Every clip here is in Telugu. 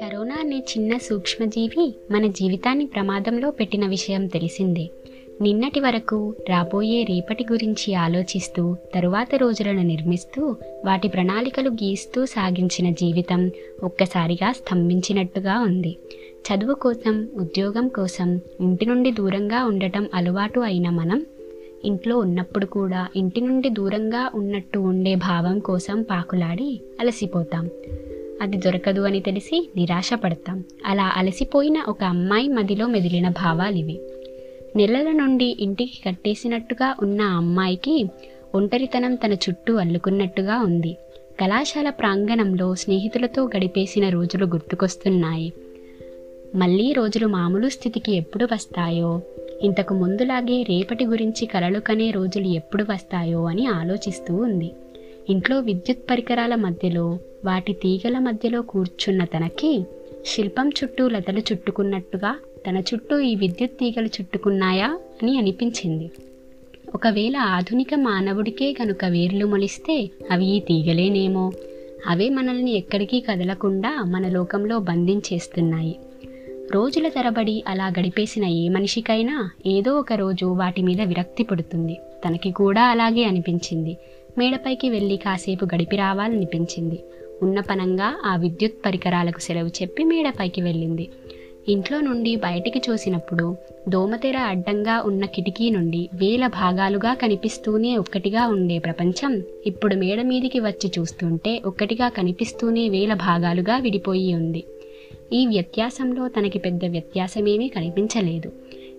కరోనా అనే చిన్న సూక్ష్మజీవి మన జీవితాన్ని ప్రమాదంలో పెట్టిన విషయం తెలిసిందే. నిన్నటి వరకు రాబోయే రేపటి గురించి ఆలోచిస్తూ తరువాత రోజులను నిర్మిస్తూ వాటి ప్రణాళికలు గీస్తూ సాగించిన జీవితం ఒక్కసారిగా స్తంభించినట్టుగా ఉంది. చదువు కోసం ఉద్యోగం కోసం ఇంటి నుండి దూరంగా ఉండటం అలవాటు అయిన మనం ఇంట్లో ఉన్నప్పుడు కూడా ఇంటి నుండి దూరంగా ఉన్నట్టు ఉండే భావం కోసం పాకులాడి అలసిపోతాం. అది దొరకదు అని తెలిసి నిరాశ పడతాం అలా అలసిపోయిన ఒక అమ్మాయి మదిలో మెదిలిన భావాలివి. నెలల నుండి ఇంటికి కట్టేసినట్టుగా ఉన్న అమ్మాయికి ఒంటరితనం తన చుట్టూ అల్లుకున్నట్టుగా ఉంది. కళాశాల ప్రాంగణంలో స్నేహితులతో గడిపేసిన రోజులు గుర్తుకొస్తున్నాయి. మళ్ళీ రోజులు మామూలు స్థితికి ఎప్పుడు వస్తాయో ఇంతకు ముందులాగే రేపటి గురించి కలలు కనే రోజులు ఎప్పుడు వస్తాయో అని ఆలోచిస్తూ ఉంది. ఇంట్లో విద్యుత్ పరికరాల మధ్యలో వాటి తీగల మధ్యలో కూర్చున్న తనకి శిల్పం చుట్టూ లతలు చుట్టుకున్నట్టుగా తన చుట్టూ ఈ విద్యుత్ తీగలు చుట్టుకున్నాయా అని అనిపించింది. ఒకవేళ ఆధునిక మానవుడికే కనుక వేర్లు మొలిస్తే అవి ఈ తీగలేనేమో. అవే మనల్ని ఎక్కడికి కదలకుండా మన లోకంలో బంధించేస్తున్నాయి. రోజుల తరబడి అలా గడిపేసిన ఏ మనిషికైనా ఏదో ఒక రోజు వాటి మీద విరక్తి పుడుతుంది. తనకి కూడా అలాగే అనిపించింది. మేడపైకి వెళ్ళి కాసేపు గడిపి రావాలనిపించింది. ఉన్న పనంగా ఆ విద్యుత్ పరికరాలకు సెలవు చెప్పి మేడపైకి వెళ్ళింది. ఇంట్లో నుండి బయటికి చూసినప్పుడు దోమతెర అడ్డంగా ఉన్న కిటికీ నుండి వేల భాగాలుగా కనిపిస్తూనే ఒక్కటిగా ఉండే ప్రపంచం ఇప్పుడు మేడ మీదికి వచ్చి చూస్తుంటే ఒక్కటిగా కనిపిస్తూనే వేల భాగాలుగా విడిపోయి ఉంది. ఈ వ్యత్యాసంలో తనకి పెద్ద వ్యత్యాసమేమీ కనిపించలేదు.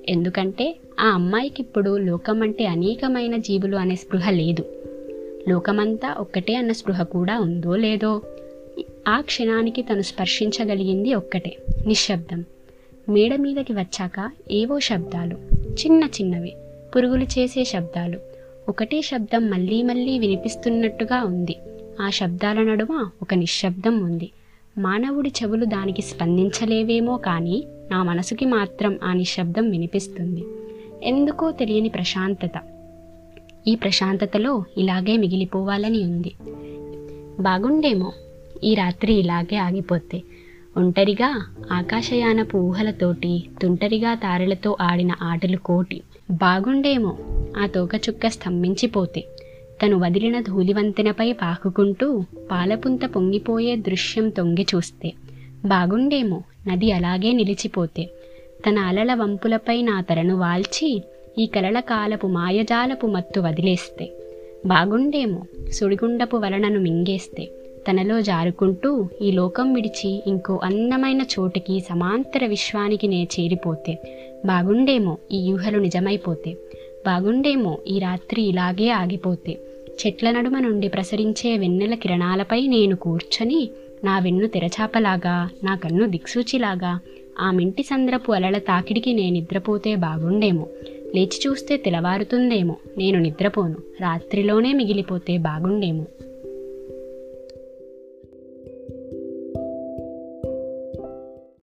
ఎందుకంటే ఆ అమ్మాయికి ఇప్పుడు లోకం అంటే అనేకమైన జీవులు అనే స్పృహ లేదు. లోకమంతా ఒక్కటే అన్న స్పృహ కూడా ఉందో లేదో ఆ క్షణానికి తను స్పర్శించగలిగింది ఒక్కటే నిశ్శబ్దం. మేడ మీదకి వచ్చాక ఏవో శబ్దాలు చిన్న చిన్నవి పురుగులు చేసే శబ్దాలు. ఒకటే శబ్దం మళ్ళీ మళ్ళీ వినిపిస్తున్నట్టుగా ఉంది. ఆ శబ్దాల నడుమ ఒక నిశ్శబ్దం ఉంది. మానవుడి చెవులు దానికి స్పందించలేవేమో కానీ నా మనసుకి మాత్రం ఆ నిశ్శబ్దం వినిపిస్తుంది. ఎందుకో తెలియని ప్రశాంతత. ఈ ప్రశాంతతలో ఇలాగే మిగిలిపోవాలని ఉంది. బాగుండేమో ఈ రాత్రి ఇలాగే ఆగిపోతే. ఒంటరిగా ఆకాశయానపు ఊహలతోటి తుంటరిగా తారలతో ఆడిన ఆటలు కోటి. బాగుండేమో ఆ తోకచుక్క స్తంభించిపోతే. తను వదిలిన ధూళివంతెనపై పాకుకుంటూ పాలపుంత పొంగిపోయే దృశ్యం తొంగి చూస్తే బాగుండేమో నది అలాగే నిలిచిపోతే. తన అలల వంపులపై నా తలను వాల్చి ఈ కలల కాలపు మాయజాలపు మత్తు వదిలేస్తే. బాగుండేమో సుడిగుండపు వలనను మింగేస్తే. తనలో జారుకుంటూ ఈ లోకం విడిచి ఇంకో అందమైన చోటికి సమాంతర విశ్వానికి నే చేరిపోతే. బాగుండేమో ఈ యూహలు నిజమైపోతే. బాగుండేమో ఈ రాత్రి ఇలాగే ఆగిపోతే. చెట్ల నడుమ నుండి ప్రసరించే వెన్నెల కిరణాలపై నేను కూర్చొని నా వెన్ను తెరచాపలాగా నా కన్ను దిక్సూచిలాగా ఆ మింటి సంద్రపు అలల తాకిడికి నేను నిద్రపోతే బాగుండేమో. లేచి చూస్తే తెలవారుతుందేమో నేను నిద్రపోను. రాత్రిలోనే మిగిలిపోతే బాగుండేమో.